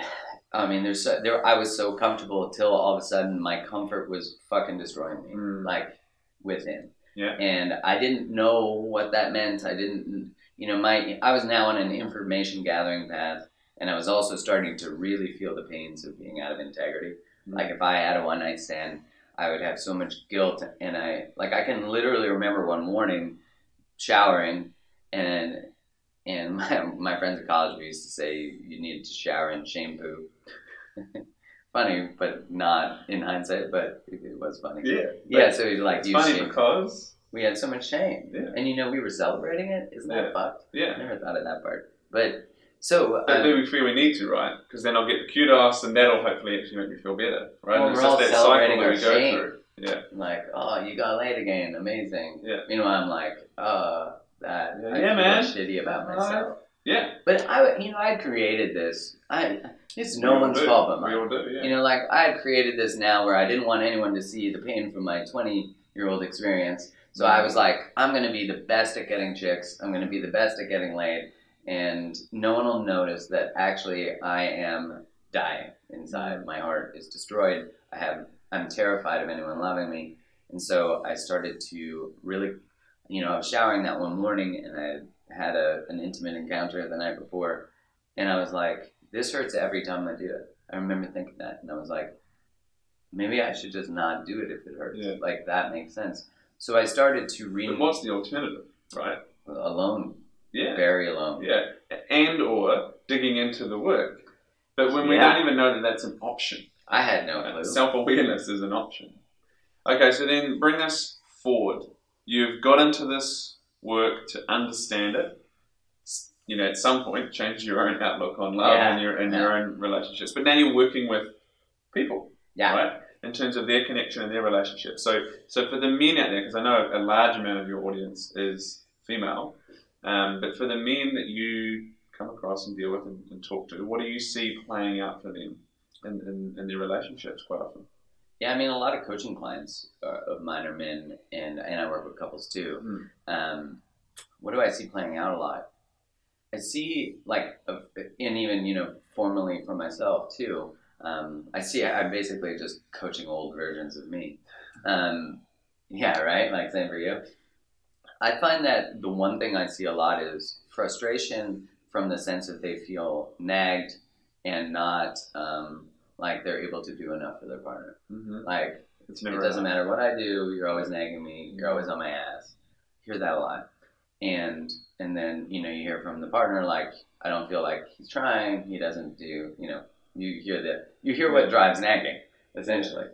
I mean, there's so, there. I was so comfortable until all of a sudden my comfort was fucking destroying me, Mm. like within. Yeah. And I didn't know what that meant. I didn't, you know, my I was now on an information gathering path, and I was also starting to really feel the pains of being out of integrity. Mm. Like if I had a one night stand, I would have so much guilt, and I like I can literally remember one morning showering, and and my, my friends at college we used to say you needed to shower in shampoo. funny, but not in hindsight, but it, it was funny. Yeah. Yeah, so he's like, It's funny because, we had so much shame, Yeah. and you know we were celebrating it. Isn't that Yeah. fucked? I yeah. never thought of that part, but so But um, then we feel we need to, right? Because then I'll get the kudos, and that'll hopefully actually make me feel better, right? Well, it's we're just all that celebrating cycle that our we go shame. through. Yeah. like, oh, you got laid again, amazing. Yeah. Meanwhile, I'm like, uh, that Yeah, I yeah, man. shitty about Right. myself. Yeah. But I, you know, I created this. I it's no one's do. fault but We mine. all do, yeah. You know, like I had created this now where I didn't want anyone to see the pain from my 20 year old experience. So I mm-hmm. was like, I'm going to be the best at getting chicks. I'm going to be the best at getting laid. And no one will notice that actually I am dying inside. Mm-hmm. My heart is destroyed. I have, I'm terrified of anyone loving me. And so I started to really, you know, I was showering that one morning and I had a, an intimate encounter the night before. And I was like, this hurts every time I do it. I remember thinking that. And I was like, maybe I should just not do it if it hurts. Yeah. Like that makes sense. So I started to read But what's the alternative, right? alone, Yeah. very alone. Yeah. And or digging into the work. But when we Yeah. don't even know that that's an option. I had no clue. Self awareness is an option. Okay, so then bring us forward. You've got into this work to understand it. You know, at some point, change your own outlook on love Yeah, and your and yeah. your own relationships. But now you're working with people, Yeah. right? In terms of their connection and their relationship. So, so for the men out there, because I know a large amount of your audience is female, um, but for the men that you come across and deal with and, and talk to, what do you see playing out for them in, in, in their relationships quite often? Yeah, I mean, a lot of coaching clients are, of mine are men, and and I work with couples too. Um, what do I see playing out a lot? I see like, and even you know, formally for myself too. Um, I see I'm basically just coaching old versions of me. Um, yeah, right. Like same for you. I find that the one thing I see a lot is frustration from the sense that they feel nagged and not um, like they're able to do enough for their partner. Mm-hmm. Like It's it doesn't enough. matter what I do, you're always nagging me, you're always on my ass. Hear that a lot. And and then, you know, you hear from the partner like, I don't feel like he's trying, he doesn't do you know, you hear that you hear what drives nagging, essentially.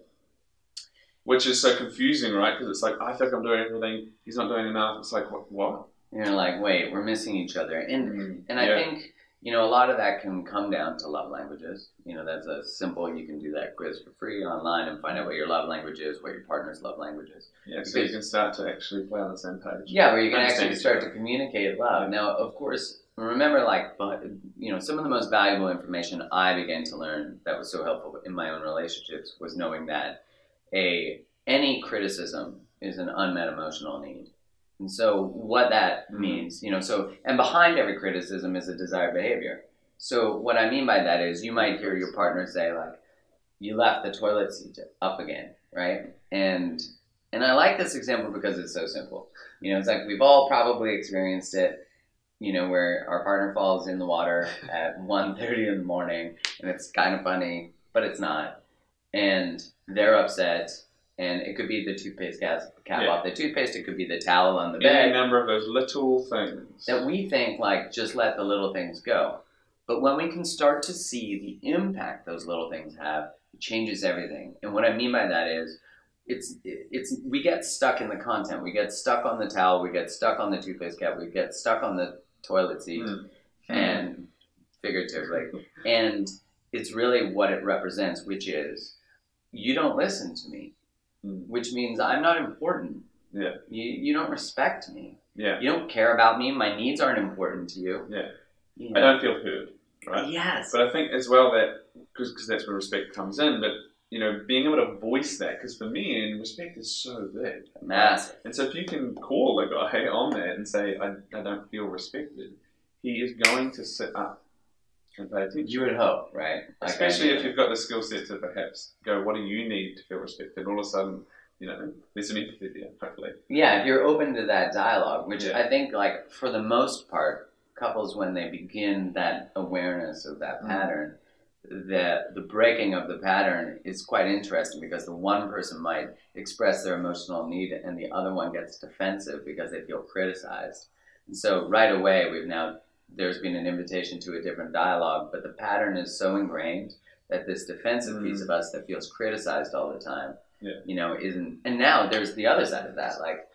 Which is so confusing, right? Because it's like I think I'm doing everything, he's not doing enough. It's like what? what? And you're like, wait, we're missing each other. And mm-hmm. and I Yeah. think you know a lot of that can come down to love languages. You know, that's a simple. You can do that quiz for free online and find out what your love language is, what your partner's love language is. yeah, so you can start to actually play on the same page. Yeah, where you can actually start to communicate love. Now, of course, remember, like, but you know, some of the most valuable information I began to learn that was so helpful in my own relationships was knowing that a any criticism is an unmet emotional need. And so, what that means, you know, so and behind every criticism is a desired behavior. So, what I mean by that is, you might hear your partner say, like, "You left the toilet seat up again," right? And and I like this example because it's so simple. You know, it's like we've all probably experienced it. You know, where our partner falls in the water at 1.30 in the morning, and it's kind of funny, but it's not. And they're upset, and it could be the toothpaste cap, cap Yeah. off the toothpaste. It could be the towel on the bed. Any number of those little things. that we think like just let the little things go. But when we can start to see the impact those little things have, it changes everything. And what I mean by that is it's it's we get stuck in the content. We get stuck on the towel, we get stuck on the toothpaste cap, we get stuck on the toilet seat Mm. and figuratively. And it's really what it represents, which is you don't listen to me. Mm. Which means I'm not important. Yeah. You you don't respect me. Yeah. You don't care about me. My needs aren't important to you. Yeah. You I don't feel heard, right? Yes. But I think as well that because that's where respect comes in. But you know, being able to voice that because for me, and respect is so big. Massive. And so if you can call a guy on that and say, I, I don't feel respected, he is going to sit up You would hope, right? Like, Especially if you've got the skill set to perhaps go, what do you need to feel respected? All of a sudden, you know, there's some empathy there, hopefully. Yeah, if you're open to that dialogue, which Yeah. I think, like for the most part, couples when they begin that awareness of that Mm. pattern, the the breaking of the pattern is quite interesting because the one person might express their emotional need and the other one gets defensive because they feel criticized. And so right away we've now there's been an invitation to a different dialogue, but the pattern is so ingrained that this defensive Mm. piece of us that feels criticized all the time, Yeah. you know, isn't. And now there's the other side of that. Like,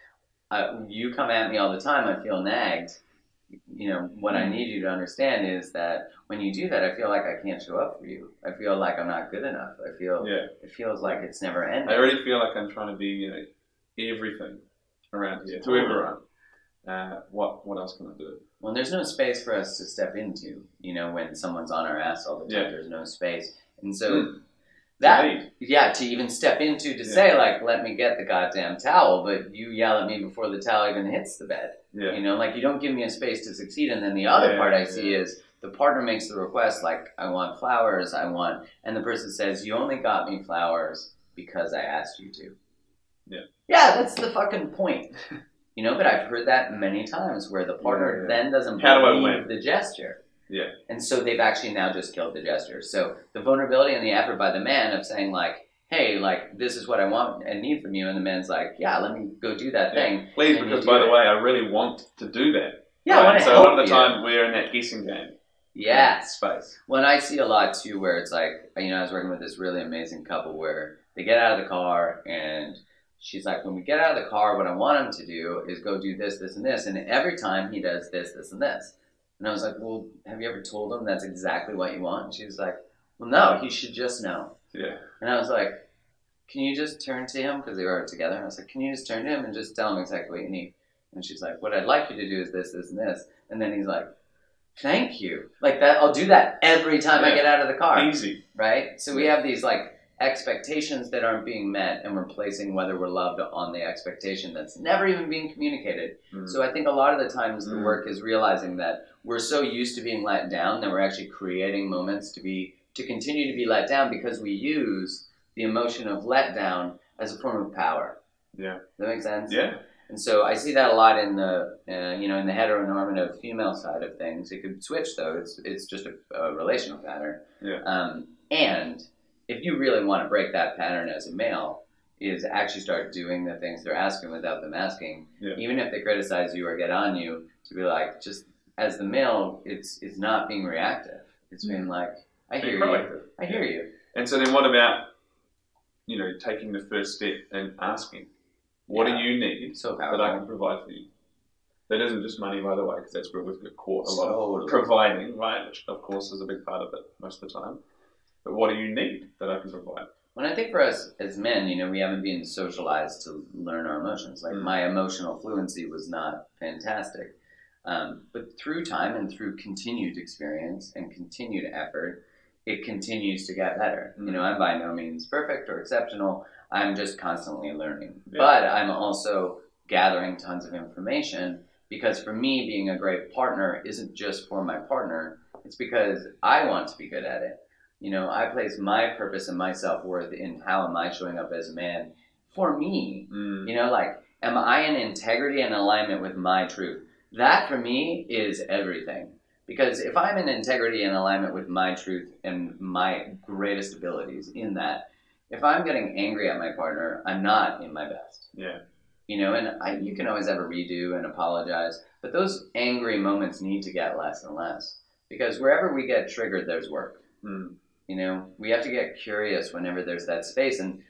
uh, you come at me all the time, I feel nagged. You know, what I Mm. need you to understand is that when you do that, I feel like I can't show up for you. I feel like I'm not good enough. I feel Yeah. it feels like it's never ending. I already feel like I'm trying to be, you know, everything around here to everyone. Uh, what what else can I do? Well, there's no space for us to step into. You know, when someone's on our ass all the time, Yeah. there's no space. And so Mm. that lead. yeah, to even step into to Yeah. say like, let me get the goddamn towel, but you yell at me before the towel even hits the bed. Yeah. You know, like you don't give me a space to succeed. And then the other part I see is the partner makes the request, like, I want flowers, I want, and the person says, you only got me flowers because I asked you to. Yeah. Yeah, that's the fucking point. You know, but I've heard that many times where the partner Yeah, yeah. then doesn't How believe the gesture. Yeah. And so they've actually now just killed the gesture. So the vulnerability and the effort by the man of saying like, hey, like this is what I want and need from you, and the man's like, yeah, let me go do that Yeah. thing. Please, And because by the it. way, I really want to do that. Yeah, Right? so a lot of the you. time we're in that guessing game. Yes. Space. When I see a lot too, where it's like, you know, I was working with this really amazing couple where they get out of the car and she's like, when we get out of the car, what I want him to do is go do this, this, and this. And every time he does this, this, and this. And I was like, well, have you ever told him that's exactly what you want? And she's like, well, no, he should just know. Yeah. And I was like, can you just turn to him? Because they were together. And I was like, can you just turn to him and just tell him exactly what you need? And she's like, what I'd like you to do is this, this, and this. And then he's like, thank you. Like that, I'll do that every time I get out of the car Easy. right? So we have these like expectations that aren't being met, and we're placing whether we're loved on the expectation that's never even being communicated. Mm. So I think a lot of the times the Mm. work is realizing that we're so used to being let down that we're actually creating moments to be to continue to be let down because we use the emotion of letdown as a form of power. Yeah. Does that make sense? Yeah. And so I see that a lot in the, uh, you know, in the heteronormative female side of things. It could switch though. It's it's just a, a relational pattern. Yeah. Um, and if you really want to break that pattern as a male, is actually start doing the things they're asking without them asking. Yeah. Even if they criticize you or get on you, to be like, just as the male, it's it's not being reactive. It's mm-hmm. being like, I Being hear you. I hear you. And so then what about, you know, taking the first step and asking, what Yeah. do you need So that I can provide for you? That isn't just money, by the way, because that's where we've got caught a lot of providing, right? Which, of course, is a big part of it most of the time. But what do you need that I can provide? When I think for us as men, you know, we haven't been socialized to learn our emotions. Like Mm. my emotional fluency was not fantastic. Um, but through time and through continued experience and continued effort, it continues to get better. You know, I'm by no means perfect or exceptional. I'm just constantly learning. Yeah. But I'm also gathering tons of information because for me, being a great partner isn't just for my partner, it's because I want to be good at it. You know, I place my purpose and my self worth in how am I showing up as a man for me. Mm. You know, like, am I in integrity and alignment with my truth? That for me is everything. Because if I'm in integrity and alignment with my truth and my greatest abilities in that, if I'm getting angry at my partner, I'm not in my best. Yeah. You know, and I, you can always have a redo and apologize, but those angry moments need to get less and less. Because wherever we get triggered, there's work. Mm. You know, we have to get curious whenever there's that space. And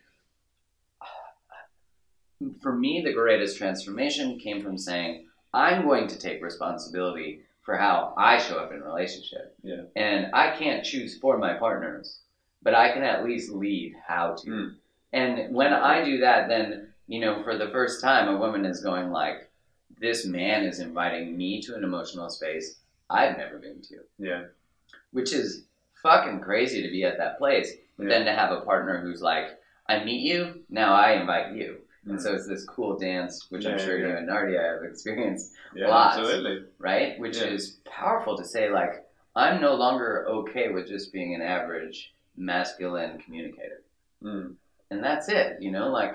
for me, the greatest transformation came from saying, I'm going to take responsibility for how I show up in a relationship. Yeah. And I can't choose for my partners, but I can at least lead how to. Mm. And when I do that, then, you know, for the first time, a woman is going like, this man is inviting me to an emotional space I've never been to Yeah. which is fucking crazy to be at that place. But Yeah. then to have a partner who's like, I meet you, now I invite you. And Mm. so it's this cool dance, which I'm Yeah, sure you and Nardia have experienced, Yeah, Lots. absolutely. right? Which Yeah. is powerful to say, like, I'm no longer okay with just being an average masculine communicator. Mm. And that's it, you know? Like,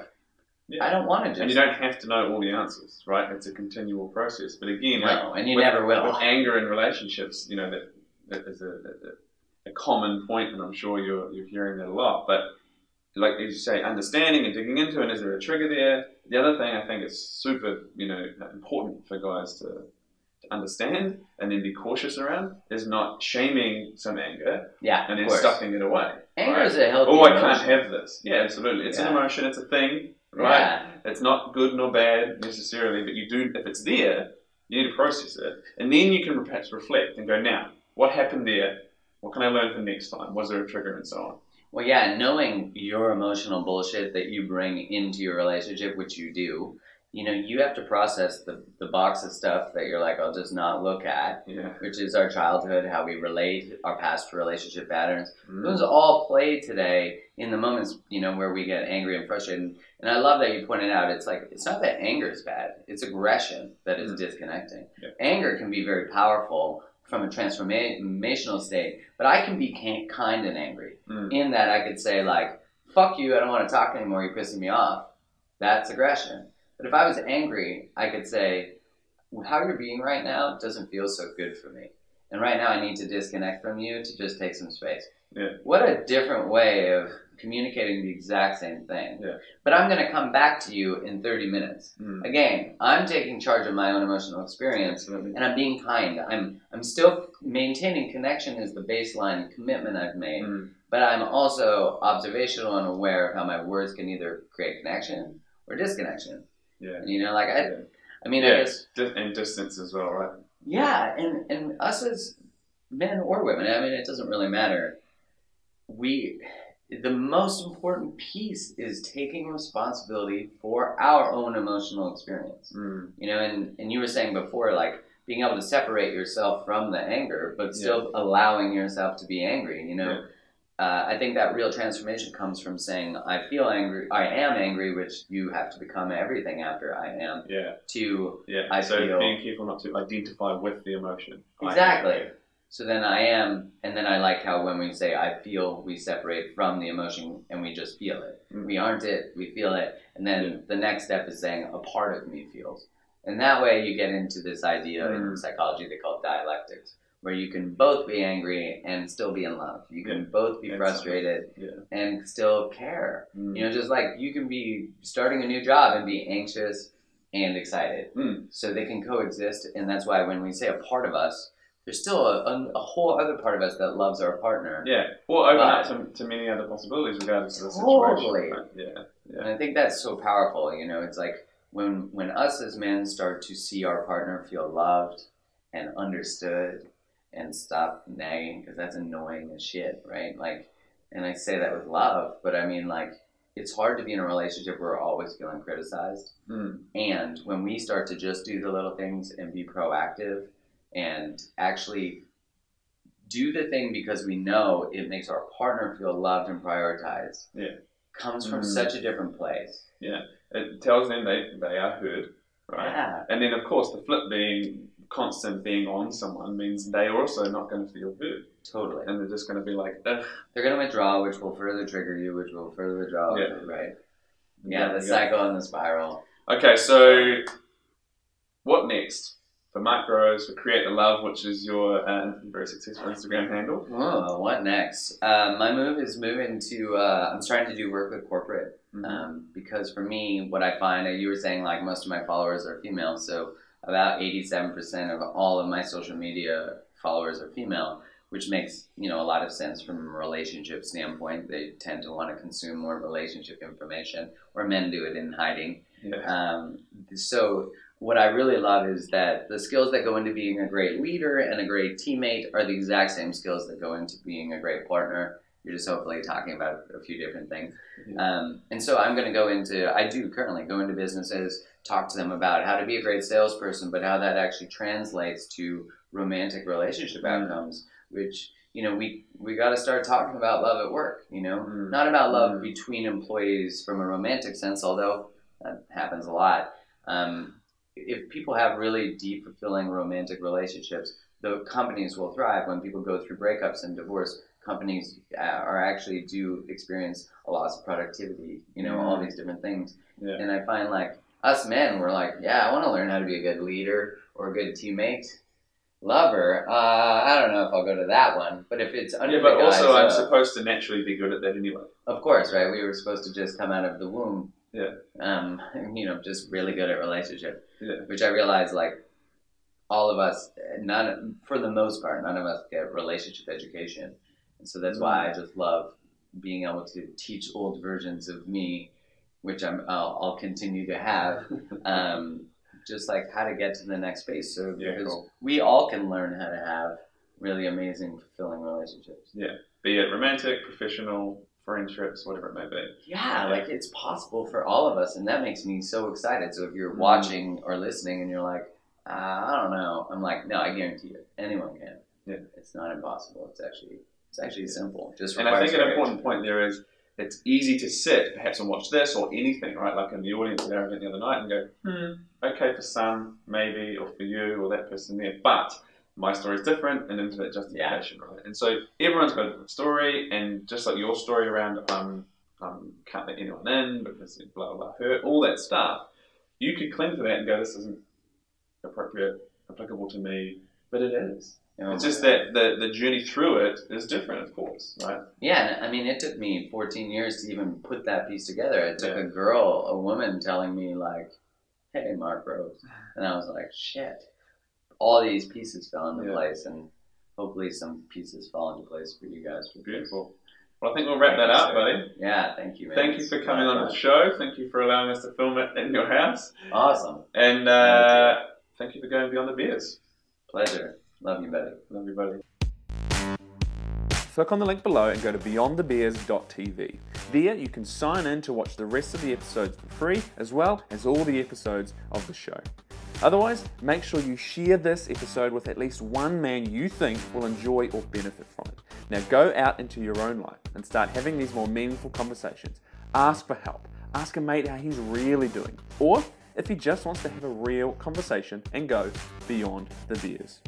Yeah. I don't want to just. And you don't have to know all the answers, right? It's a continual process. But again, like no, and you with- never will. with anger in relationships, you know, that, that is a, a, a common point, and I'm sure you're, you're hearing that a lot. But like as you say, understanding and digging into it, is there a trigger there? The other thing I think is super, you know, important for guys to, to understand and then be cautious around is not shaming some anger yeah, and then course. stuffing it away. Anger right? is a healthy Oh, I emotion. can't have this. Yeah, absolutely. It's an emotion. It's a thing, right? Yeah. It's not good nor bad necessarily, but you do, if it's there, you need to process it. And then you can perhaps reflect and go, now, what happened there? What can I learn for next time? Was there a trigger and so on? Well, yeah, knowing your emotional bullshit that you bring into your relationship, which you do, you know, you have to process the, the box of stuff that you're like, I'll just not look at, Yeah. which is our childhood, how we relate, our past relationship patterns. Mm. Those all play today in the moments, you know, where we get angry and frustrated. And I love that you pointed out, it's like, it's not that anger is bad, it's aggression that is Mm. disconnecting. Yeah. Anger can be very powerful from a transformational state, but I can be kind and angry Mm. in that I could say like, "Fuck you! I don't want to talk anymore. You're pissing me off." That's aggression. But if I was angry, I could say, "How you're being right now doesn't feel so good for me, and right now I need to disconnect from you to just take some space." Yeah. What a different way of communicating the exact same thing. Yeah. But I'm going to come back to you in 30 minutes. Mm. Again, I'm taking charge of my own emotional experience Absolutely. and I'm being kind. I'm I'm still maintaining connection as the baseline commitment I've made Mm. but I'm also observational and aware of how my words can either create connection or disconnection. Yeah. And, you know, like I, Yeah. I mean, I Yeah. guess and distance as well, right? yeah, and and us as men or women, I mean, it doesn't really matter. We, the most important piece is taking responsibility for our own emotional experience. Mm. You know, and and you were saying before, like being able to separate yourself from the anger, but still allowing yourself to be angry. You know. Yeah. Uh, I think that real transformation comes from saying, I feel angry, I am angry, which you have to become everything after I am, Yeah. to Yeah. I so feel- being careful not to identify with the emotion. Exactly. So then I am, and then I like how when we say I feel, we separate from the emotion and we just feel it. Mm. We aren't it, we feel it. And then Yeah. the next step is saying a part of me feels. And that way you get into this idea in Mm. psychology they call dialectics, where you can both be angry and still be in love. You can both be frustrated Yeah. and still care. Mm. You know, just like you can be starting a new job and be anxious and excited. Mm. So they can coexist. And that's why when we say a part of us, there's still a, a, a whole other part of us that loves our partner. Yeah. Or open up to, to many other possibilities regardless of the Totally. situation. right? Yeah. Yeah. And I think that's so powerful. You know, it's like when when us as men start to see our partner feel loved and understood and stop nagging because that's annoying as shit, right? Like, and I say that with love, but I mean like it's hard to be in a relationship where we're always feeling criticized. Mm. And when we start to just do the little things and be proactive and actually do the thing because we know it makes our partner feel loved and prioritized, Yeah. comes from Mm. such a different place. Yeah. It tells them they, they are heard, right? Yeah. And then, of course, the flip being constant being on someone means they're also not going to feel heard. Totally. And they're just going to be like, Ugh. They're going to withdraw, which will further trigger you, which will further withdraw, Yeah. right? Yeah, the Yeah. cycle and the spiral. Okay, so what next? For Mark Groves, for Create the Love, which is your uh, very successful Instagram handle. Oh, what next? Um, my move is moving to, uh, I'm starting to do work with corporate. Mhm. Um, because for me, what I find, uh, you were saying like most of my followers are female, so about 87% of all of my social media followers are female, which makes you know a lot of sense from a relationship standpoint. They tend to want to consume more relationship information, or men do it in hiding. yeah. Um, so what I really love is that the skills that go into being a great leader and a great teammate are the exact same skills that go into being a great partner. You're just hopefully talking about a few different things. Um, and so I'm going to go into, I do currently go into businesses, talk to them about how to be a great salesperson, but how that actually translates to romantic relationship Mm. outcomes, which, you know, we, we got to start talking about love at work, you know, Mm. not about love Mm. between employees from a romantic sense, although that happens a lot. Um, if people have really deep, fulfilling romantic relationships, the companies will thrive. When people go through breakups and divorce, companies uh, are actually do experience a loss of productivity. You know, all Mm. these different things. Yeah. And I find like us men, we're like, yeah, I want to learn how to be a good leader or a good teammate. Lover, uh, I don't know if I'll go to that one, but if it's under Yeah, but also I'm of- supposed to naturally be good at that anyway. of course, right? We were supposed to just come out of the womb. Yeah. Um, you know, just really good at relationship. Yeah. Which I realize, like, all of us, none, for the most part, none of us get relationship education, and so that's why I just love being able to teach old versions of me, which I'm, I'll, I'll continue to have. Um, just like how to get to the next space. So Yeah, because cool. we all can learn how to have really amazing, fulfilling relationships. Yeah, be it romantic, professional, friendships, whatever it might be. Yeah, like it's possible for all of us, and that makes me so excited. So if you're Mhm. watching or listening and you're like, uh, I don't know, I'm like, no, I guarantee you, anyone can. Yeah. it's not impossible. It's actually it's actually Yeah. simple. Just And I think an important point there is it's easy to sit perhaps and watch this or anything, right? Like in the audience there I went the other night and go, hmm, okay for some, maybe, or for you or that person there, but my story is different and that justification, right? And so everyone's got a different story, and just like your story around um, um, can't let anyone in because blah blah blah hurt, all that stuff, you could cling to that and go, this isn't appropriate, applicable to me, but it is. Know? It's just that the, the journey through it is different, of course, right? Yeah, I mean, it took me 14 years to even put that piece together. It took Yeah. a girl, a woman, telling me like, "Hey, Mark Groves," and I was like, "Shit!" All these pieces fell into Yeah. place, and hopefully, some pieces fall into place for you guys. Beautiful. Well, I think we'll wrap Thank that up, sir. buddy. Yeah, thank you, man. Thank you for coming on the show. Thank you for allowing us to film it in your house. Awesome. And uh, thank you for going beyond the beers. Pleasure. Love you, buddy. Love you, buddy. Click on the link below and go to beyondthebeers.tv. There you can sign in to watch the rest of the episodes for free, as well as all the episodes of the show. Otherwise, make sure you share this episode with at least one man you think will enjoy or benefit from it. Now go out into your own life and start having these more meaningful conversations. Ask for help. Ask a mate how he's really doing. Or if he just wants to have a real conversation and go beyond the beers.